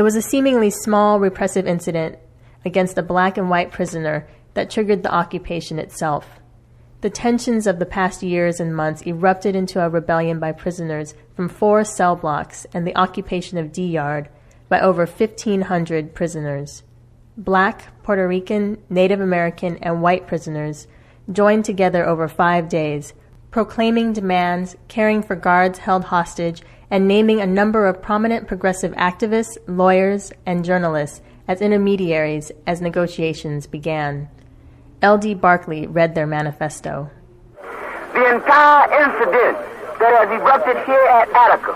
It was a seemingly small repressive incident against a black and white prisoner that triggered the occupation itself. The tensions of the past years and months erupted into a rebellion by prisoners from four cell blocks and the occupation of D Yard by over 1,500 prisoners. Black, Puerto Rican, Native American, and white prisoners joined together over five days, proclaiming demands, caring for guards held hostage, and naming a number of prominent progressive activists, lawyers, and journalists as intermediaries as negotiations began. L.D. Barkley read their manifesto. The entire incident that has erupted here at Attica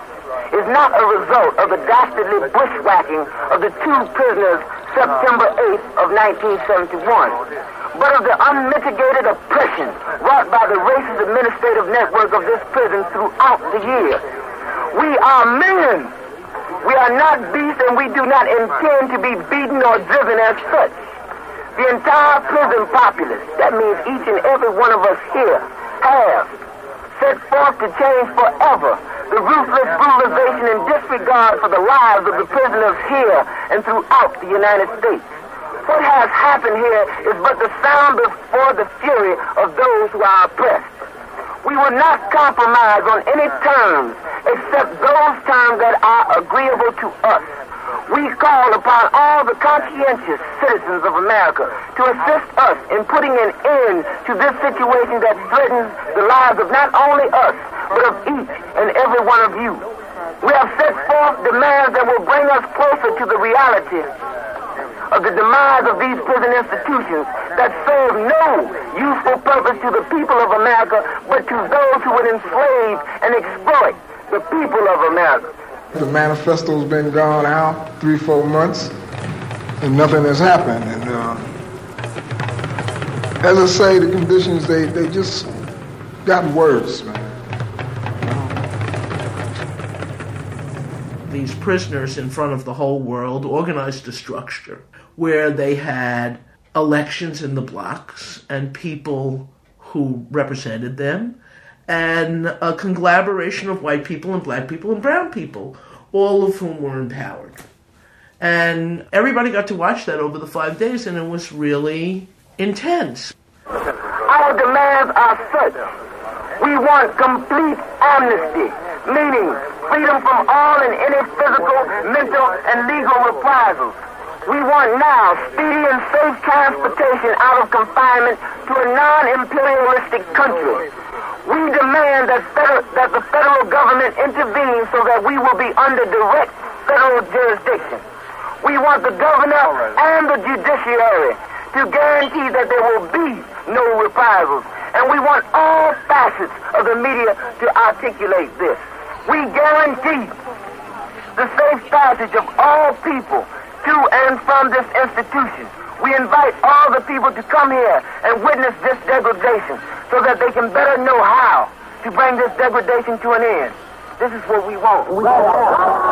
is not a result of the dastardly bushwhacking of the two prisoners September 8th of 1971, but of the unmitigated oppression wrought by the racist administrative network of this prison throughout the year. We are men. We are not beasts and we do not intend to be beaten or driven as such. The entire prison populace, that means each and every one of us here, have set forth to change forever the ruthless brutalization and disregard for the lives of the prisoners here and throughout the United States. What has happened here is but the sound before the fury of those who are oppressed. We will not compromise on any terms except those terms that are agreeable to us we call upon all the conscientious citizens of America to assist us in putting an end to this situation that threatens the lives of not only us, but of each and every one of you. We have set forth demands that will bring us closer to the reality of the demise of these prison institutions that serve no useful purpose to the people of America, but to those who would enslave and exploit the people of America. The manifesto's been gone out three, four months, and nothing has happened. And uh, as I say, the conditions they they just gotten worse, man. These prisoners in front of the whole world organized a structure where they had elections in the blocks and people who represented them and a conglomeration of white people and black people and brown people, all of whom were empowered. And everybody got to watch that over the five days, and it was really intense. Our demands are such. We want complete amnesty, meaning freedom from all and any physical, mental, and legal reprisals. We want now speedy and safe transportation out of confinement to a non-imperialistic country. We demand that, federal, that the federal government intervene so that we will be under direct federal jurisdiction. We want the governor and the judiciary to guarantee that there will be no reprisals. And we want all facets of the media to articulate this. We guarantee the safe passage of all people to and from this institution. We invite all the people to come here and witness this degradation so that they can better know how to bring this degradation to an end. This is what we want. We want.